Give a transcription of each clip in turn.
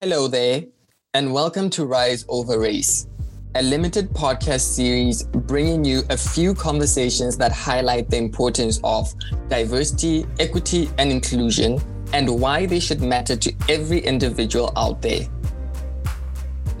Hello there, and welcome to Rise Over Race, a limited podcast series bringing you a few conversations that highlight the importance of diversity, equity, and inclusion, and why they should matter to every individual out there.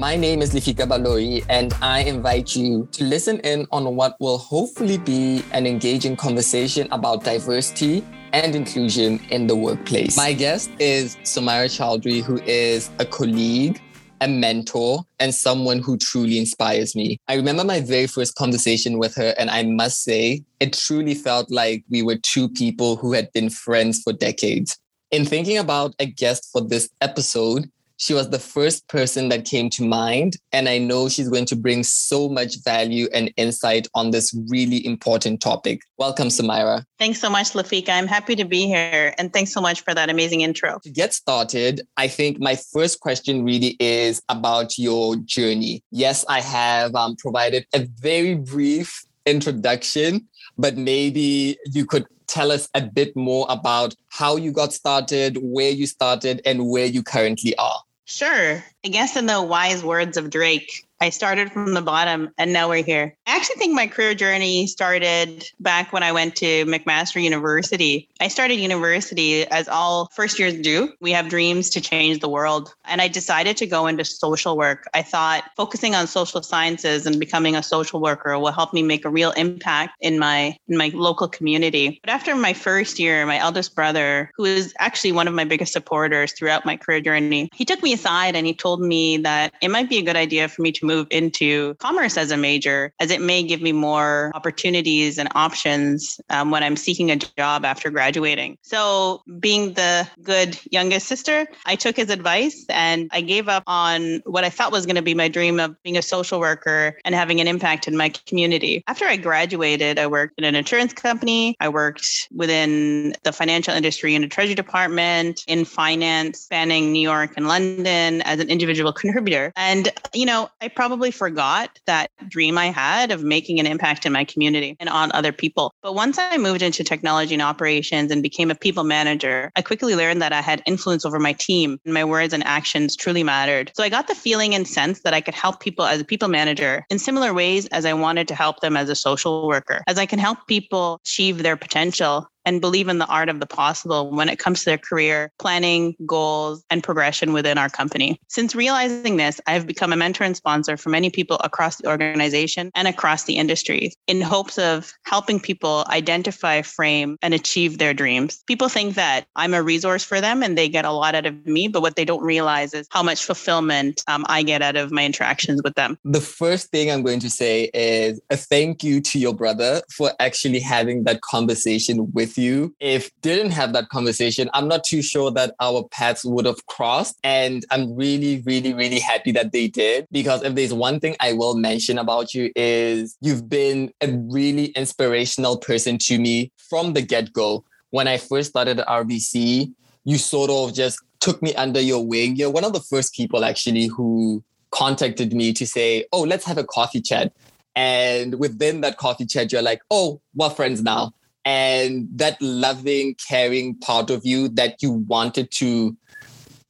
My name is Lefika Baloyi, and I invite you to listen in on what will hopefully be an engaging conversation about diversity and inclusion in the workplace. My guest is Sumaira Chaudry, who is a colleague, a mentor, and someone who truly inspires me. I remember my very first conversation with her, and I must say, it truly felt like we were two people who had been friends for decades. In thinking about a guest for this episode, she was the first person that came to mind. And I know she's going to bring so much value and insight on this really important topic. Welcome, Sumaira. Thanks so much, Lefika. I'm happy to be here. And thanks so much for that amazing intro. To get started, I think my first question really is about your journey. Yes, I have um, provided a very brief introduction, but maybe you could tell us a bit more about how you got started, where you started, and where you currently are. Sure. I guess in the wise words of Drake, I started from the bottom and now we're here. I actually think my career journey started back when I went to McMaster University. I started university as all first years do. We have dreams to change the world. And I decided to go into social work. I thought focusing on social sciences and becoming a social worker will help me make a real impact in my in my local community. But after my first year, my eldest brother, who is actually one of my biggest supporters throughout my career journey, he took me aside and he told me that it might be a good idea for me to move into commerce as a major, as it may give me more opportunities and options um, when I'm seeking a job after graduating. So, being the good youngest sister, I took his advice and I gave up on what I thought was going to be my dream of being a social worker and having an impact in my community. After I graduated, I worked in an insurance company, I worked within the financial industry in the treasury department, in finance, spanning New York and London as an individual contributor. And, you know, I probably forgot that dream I had of making an impact in my community and on other people. But once I moved into technology and operations and became a people manager, I quickly learned that I had influence over my team and my words and actions truly mattered. So I got the feeling and sense that I could help people as a people manager in similar ways as I wanted to help them as a social worker, as I can help people achieve their potential and believe in the art of the possible when it comes to their career, planning, goals, and progression within our company. Since realizing this, I have become a mentor and sponsor for many people across the organization and across the industry in hopes of helping people identify, frame, and achieve their dreams. People think that I'm a resource for them and they get a lot out of me, but what they don't realize is how much fulfillment um, I get out of my interactions with them. The first thing I'm going to say is a thank you to your brother for actually having that conversation with you. If didn't have that conversation, I'm not too sure that our paths would have crossed. And I'm really, really, really happy that they did. Because if there's one thing I will mention about you is you've been a really inspirational person to me from the get-go. When I first started at RBC, you sort of just took me under your wing. You're one of the first people actually who contacted me to say, oh, let's have a coffee chat. And within that coffee chat, you're like, oh, we're friends now and that loving, caring part of you that you wanted to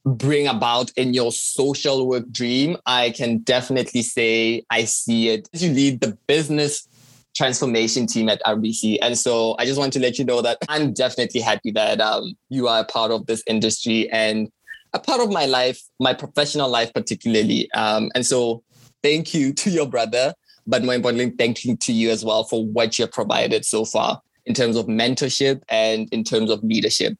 bring about in your social work dream, I can definitely say I see it. You lead the business transformation team at RBC. And so I just want to let you know that I'm definitely happy that um, you are a part of this industry and a part of my life, my professional life, particularly. Um, and so thank you to your brother, but more importantly, thank you to you as well for what you've provided so far in terms of mentorship and in terms of leadership?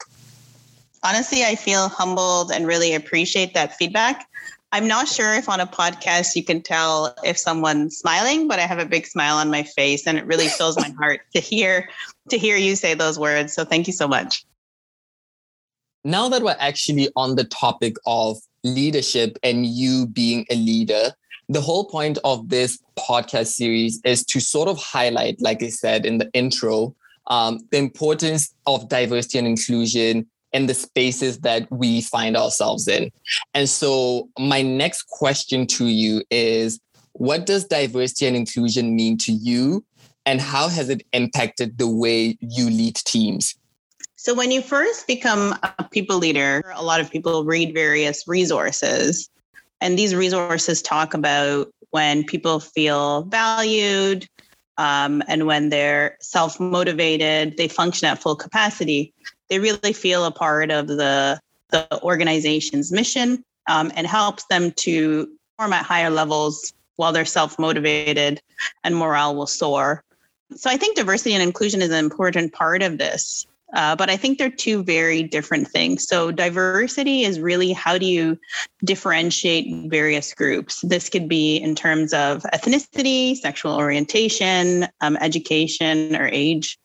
Honestly, I feel humbled and really appreciate that feedback. I'm not sure if on a podcast you can tell if someone's smiling, but I have a big smile on my face and it really fills my heart to hear to hear you say those words. So thank you so much. Now that we're actually on the topic of leadership and you being a leader, the whole point of this podcast series is to sort of highlight, like I said in the intro, um, the importance of diversity and inclusion in the spaces that we find ourselves in. And so, my next question to you is what does diversity and inclusion mean to you? And how has it impacted the way you lead teams? So, when you first become a people leader, a lot of people read various resources. And these resources talk about when people feel valued um, and when they're self motivated, they function at full capacity. They really feel a part of the, the organization's mission um, and helps them to perform at higher levels while they're self motivated and morale will soar. So I think diversity and inclusion is an important part of this. Uh, but I think they're two very different things. So, diversity is really how do you differentiate various groups? This could be in terms of ethnicity, sexual orientation, um, education, or age.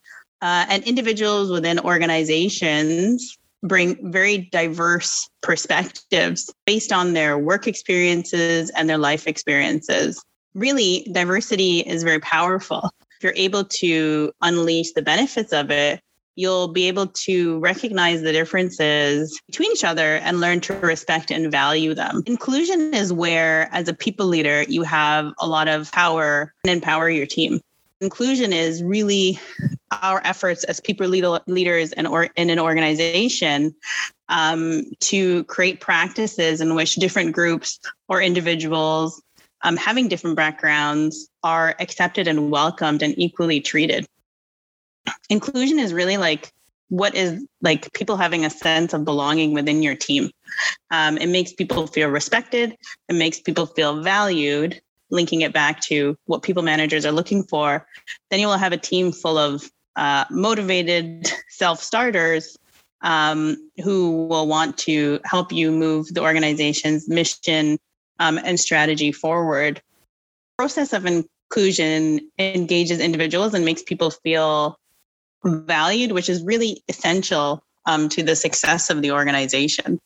Uh, and individuals within organizations bring very diverse perspectives based on their work experiences and their life experiences. Really, diversity is very powerful. If you're able to unleash the benefits of it, you'll be able to recognize the differences between each other and learn to respect and value them. Inclusion is where, as a people leader, you have a lot of power and empower your team. Inclusion is really our efforts as people leaders and or in an organization um, to create practices in which different groups or individuals um, having different backgrounds are accepted and welcomed and equally treated. Inclusion is really like what is like people having a sense of belonging within your team. Um, it makes people feel respected. It makes people feel valued. Linking it back to what people managers are looking for, then you will have a team full of uh, motivated self starters um, who will want to help you move the organization's mission um, and strategy forward. Process of inclusion engages individuals and makes people feel valued, which is really essential um, to the success of the organization.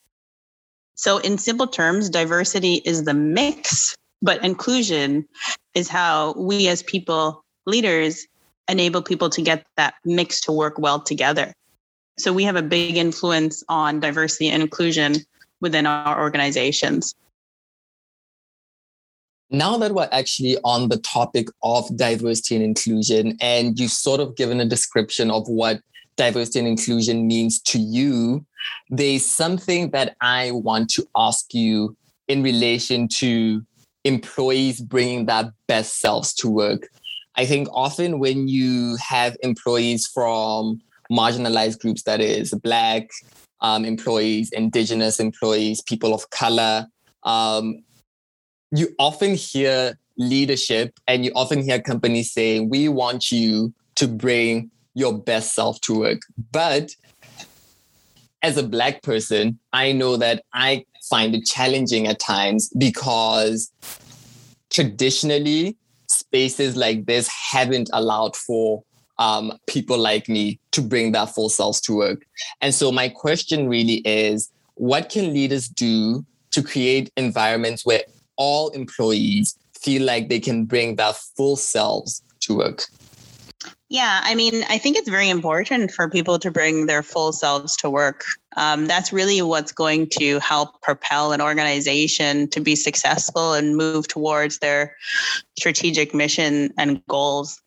So, in simple terms, diversity is the mix, but inclusion is how we as people leaders enable people to get that mix to work well together. So we have a big influence on diversity and inclusion within our organizations. Now that we're actually on the topic of diversity and inclusion, and you've sort of given a description of what diversity and inclusion means to you, there's something that I want to ask you in relation to employees bringing their best selves to work. I think often when you have employees from marginalized groups, that is Black um, employees, Indigenous employees, people of color, um, you often hear leadership and you often hear companies saying, We want you to bring your best self to work. But as a Black person, I know that I find it challenging at times because traditionally, spaces like this haven't allowed for um, people like me to bring their full selves to work. And so my question really is, what can leaders do to create environments where all employees feel like they can bring their full selves to work? Yeah, I mean, I think it's very important for people to bring their full selves to work. Um, that's really what's going to help propel an organization to be successful and move towards their strategic mission and goals.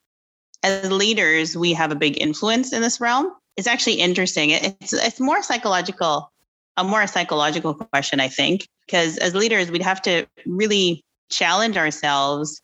As leaders, we have a big influence in this realm. It's actually interesting. It's it's more psychological, a more psychological question, I think, because as leaders, we'd have to really challenge ourselves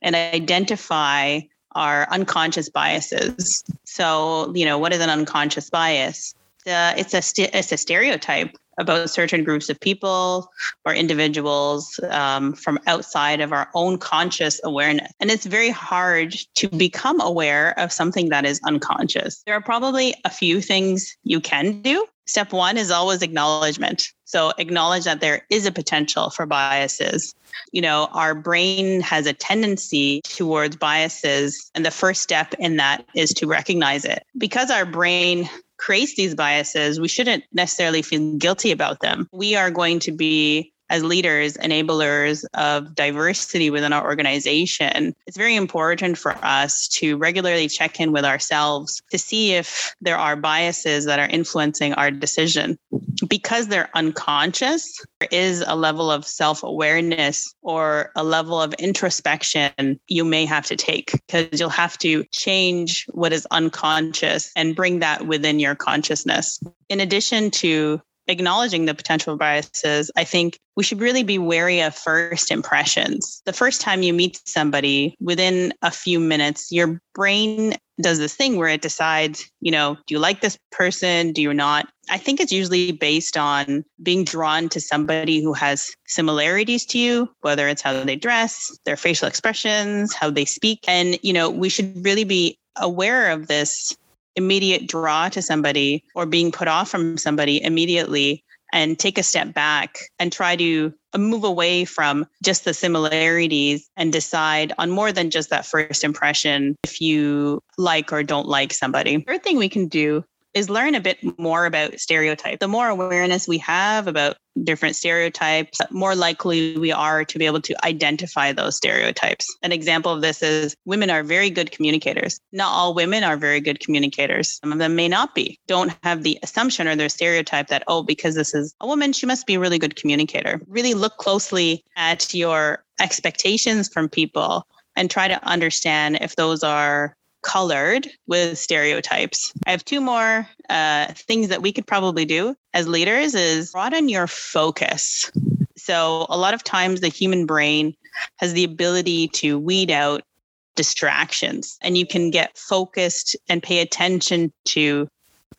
and identify our unconscious biases. So, you know, what is an unconscious bias? Uh, it's a st- it's a stereotype about certain groups of people or individuals um, from outside of our own conscious awareness. And it's very hard to become aware of something that is unconscious. There are probably a few things you can do. Step one is always acknowledgement. So acknowledge that there is a potential for biases. You know, our brain has a tendency towards biases. And the first step in that is to recognize it. Because our brain creates these biases, we shouldn't necessarily feel guilty about them. We are going to be as leaders, enablers of diversity within our organization, it's very important for us to regularly check in with ourselves to see if there are biases that are influencing our decision. Because they're unconscious, there is a level of self awareness or a level of introspection you may have to take because you'll have to change what is unconscious and bring that within your consciousness. In addition to acknowledging the potential biases, I think we should really be wary of first impressions. The first time you meet somebody, within a few minutes, your brain does this thing where it decides, you know, do you like this person? Do you not? I think it's usually based on being drawn to somebody who has similarities to you, whether it's how they dress, their facial expressions, how they speak. And, you know, we should really be aware of this immediate draw to somebody or being put off from somebody immediately and take a step back and try to move away from just the similarities and decide on more than just that first impression if you like or don't like somebody. Third thing we can do is learn a bit more about stereotypes. The more awareness we have about different stereotypes, more likely we are to be able to identify those stereotypes. An example of this is women are very good communicators. Not all women are very good communicators. Some of them may not be. Don't have the assumption or their stereotype that, oh, because this is a woman, she must be a really good communicator. Really look closely at your expectations from people and try to understand if those are colored with stereotypes. I have two more uh, things that we could probably do as leaders is broaden your focus. So a lot of times the human brain has the ability to weed out distractions and you can get focused and pay attention to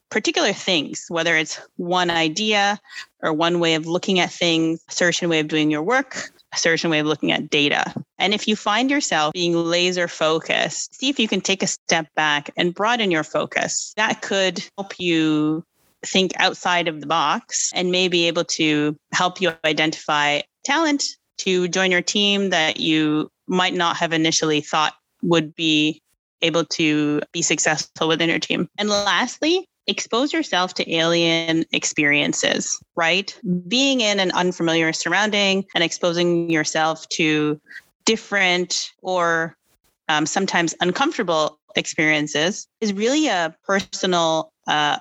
particular things, whether it's one idea or one way of looking at things, certain way of doing your work, certain way of looking at data. And if you find yourself being laser focused, see if you can take a step back and broaden your focus. That could help you think outside of the box and may be able to help you identify talent to join your team that you might not have initially thought would be able to be successful within your team. And lastly, expose yourself to alien experiences, right? Being in an unfamiliar surrounding and exposing yourself to different or um, sometimes uncomfortable experiences is really a personal uh,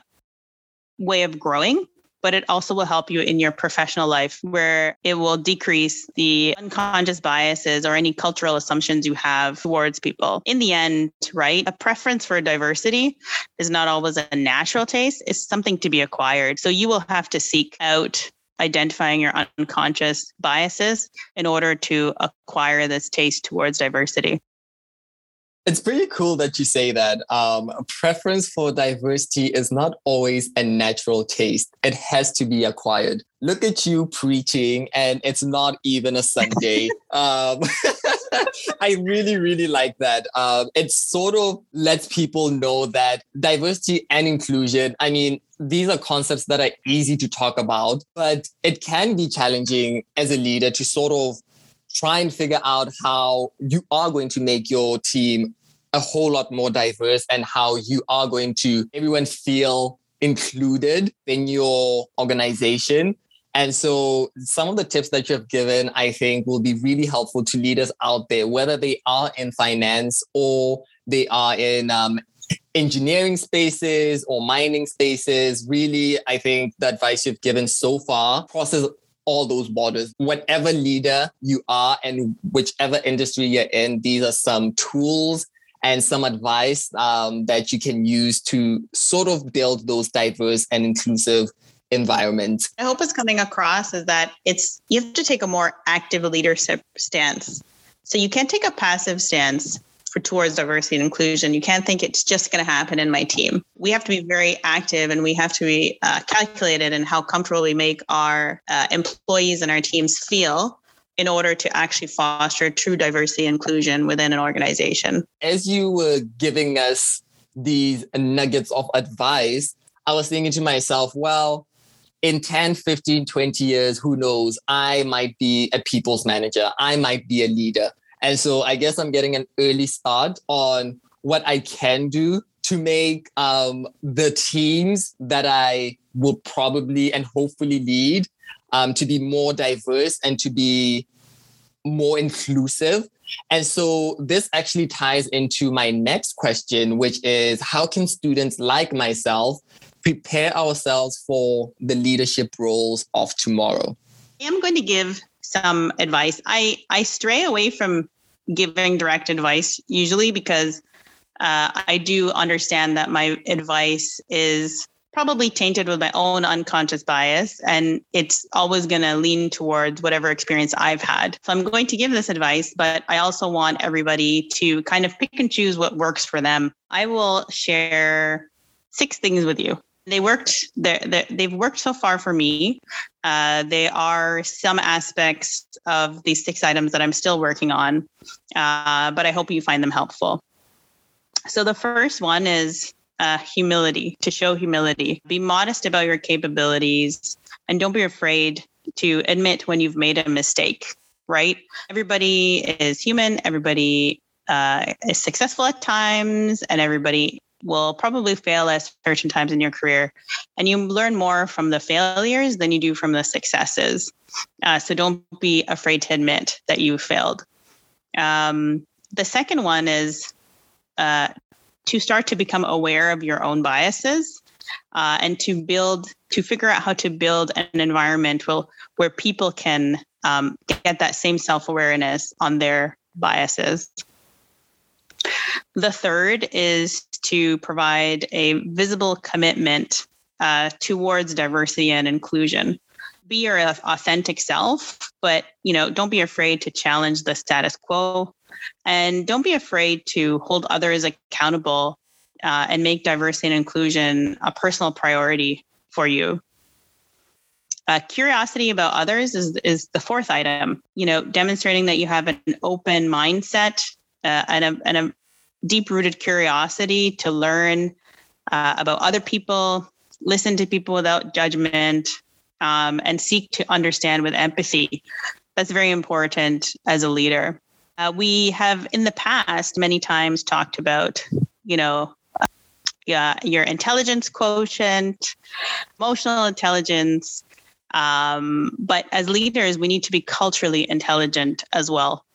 way of growing but it also will help you in your professional life where it will decrease the unconscious biases or any cultural assumptions you have towards people. In the end, right, a preference for diversity is not always a natural taste, it's something to be acquired. So you will have to seek out identifying your unconscious biases in order to acquire this taste towards diversity. It's pretty cool that you say that. Um, preference for diversity is not always a natural taste. It has to be acquired. Look at you preaching, and it's not even a Sunday. um, I really, really like that. Um, it sort of lets people know that diversity and inclusion, I mean, these are concepts that are easy to talk about, but it can be challenging as a leader to sort of try and figure out how you are going to make your team a whole lot more diverse and how you are going to everyone feel included in your organization. And so some of the tips that you have given, I think will be really helpful to leaders out there, whether they are in finance or they are in um, engineering spaces or mining spaces. Really, I think the advice you've given so far crosses all those borders. Whatever leader you are and whichever industry you're in, these are some tools and some advice um, that you can use to sort of build those diverse and inclusive environments. I hope it's coming across is that it's you have to take a more active leadership stance. So you can't take a passive stance for towards diversity and inclusion. You can't think it's just going to happen in my team. We have to be very active and we have to be uh, calculated in how comfortable we make our uh, employees and our teams feel in order to actually foster true diversity inclusion within an organization. As you were giving us these nuggets of advice, I was thinking to myself, well, in 10, 15, 20 years, who knows? I might be a people's manager. I might be a leader. And so I guess I'm getting an early start on what I can do to make um, the teams that I will probably and hopefully lead um, to be more diverse and to be more inclusive. And so this actually ties into my next question, which is how can students like myself prepare ourselves for the leadership roles of tomorrow? I am going to give some advice. I, I stray away from giving direct advice usually because uh, I do understand that my advice is probably tainted with my own unconscious bias and it's always going to lean towards whatever experience I've had. So I'm going to give this advice, but I also want everybody to kind of pick and choose what works for them. I will share six things with you. They worked. They're, they're, they've worked so far for me. Uh, they are some aspects of these six items that I'm still working on, uh, but I hope you find them helpful. So the first one is uh, humility, to show humility. Be modest about your capabilities and don't be afraid to admit when you've made a mistake, right? Everybody is human, everybody uh, is successful at times, and everybody will probably fail at certain times in your career. And you learn more from the failures than you do from the successes. Uh, so don't be afraid to admit that you failed. Um, the second one is uh, to start to become aware of your own biases uh, and to build to figure out how to build an environment where, where people can um, get that same self-awareness on their biases the third is to provide a visible commitment uh, towards diversity and inclusion be your authentic self but you know don't be afraid to challenge the status quo and don't be afraid to hold others accountable uh, and make diversity and inclusion a personal priority for you. Uh, curiosity about others is, is the fourth item. You know, demonstrating that you have an open mindset uh, and a, and a deep rooted curiosity to learn uh, about other people, listen to people without judgment, um, and seek to understand with empathy. That's very important as a leader. Uh, we have in the past many times talked about, you know, uh, yeah, your intelligence quotient, emotional intelligence. Um, but as leaders, we need to be culturally intelligent as well.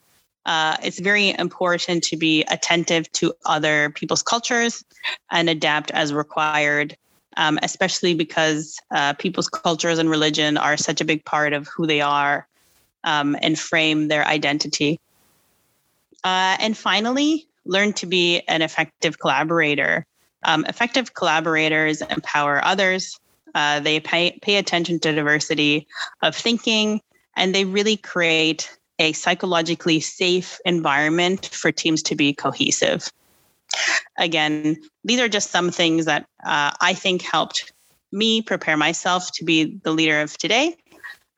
Uh, it's very important to be attentive to other people's cultures and adapt as required, um, especially because uh, people's cultures and religion are such a big part of who they are um, and frame their identity. Uh, and finally, learn to be an effective collaborator. Um, effective collaborators empower others. Uh, they pay, pay attention to diversity of thinking, and they really create a psychologically safe environment for teams to be cohesive. Again, these are just some things that uh, I think helped me prepare myself to be the leader of today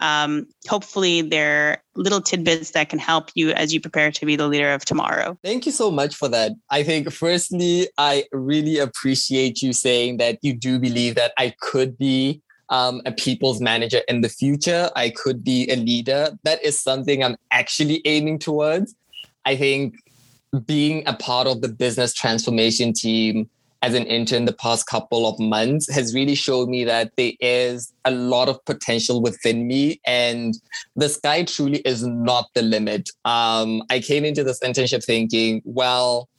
um, hopefully they're little tidbits that can help you as you prepare to be the leader of tomorrow. Thank you so much for that. I think, firstly, I really appreciate you saying that you do believe that I could be um, a people's manager in the future. I could be a leader. That is something I'm actually aiming towards. I think being a part of the business transformation team as an intern the past couple of months has really showed me that there is a lot of potential within me and the sky truly is not the limit. Um, I came into this internship thinking, well,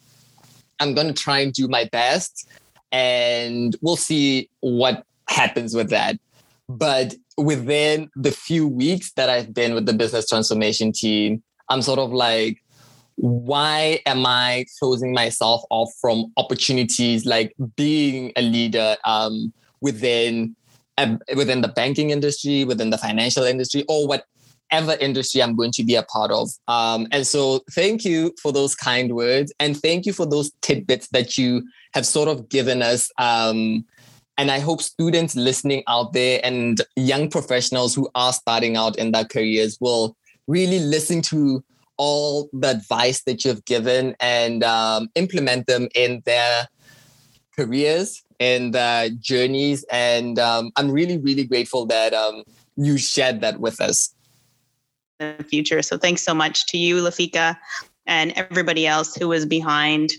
I'm going to try and do my best and we'll see what happens with that. But within the few weeks that I've been with the business transformation team, I'm sort of like, why am I closing myself off from opportunities like being a leader um, within uh, within the banking industry, within the financial industry, or whatever industry I'm going to be a part of? Um, and so, thank you for those kind words, and thank you for those tidbits that you have sort of given us. Um, and I hope students listening out there and young professionals who are starting out in their careers will really listen to all the advice that you've given and um, implement them in their careers and their journeys. And um, I'm really, really grateful that um, you shared that with us. In the future. So thanks so much to you, Lefika, and everybody else who was behind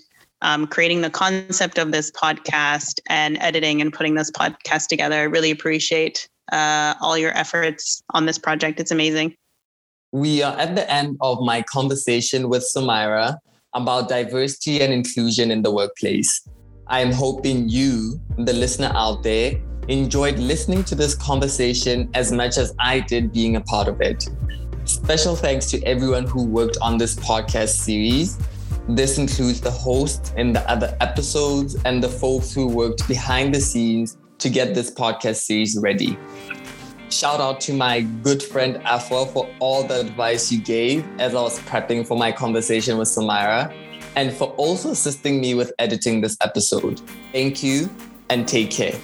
um, creating the concept of this podcast and editing and putting this podcast together. I really appreciate uh, all your efforts on this project. It's amazing. We are at the end of my conversation with Sumaira about diversity and inclusion in the workplace. I am hoping you, the listener out there, enjoyed listening to this conversation as much as I did being a part of it. Special thanks to everyone who worked on this podcast series. This includes the host in the other episodes and the folks who worked behind the scenes to get this podcast series ready. Shout out to my good friend Afua for all the advice you gave as I was prepping for my conversation with Sumaira and for also assisting me with editing this episode. Thank you and take care.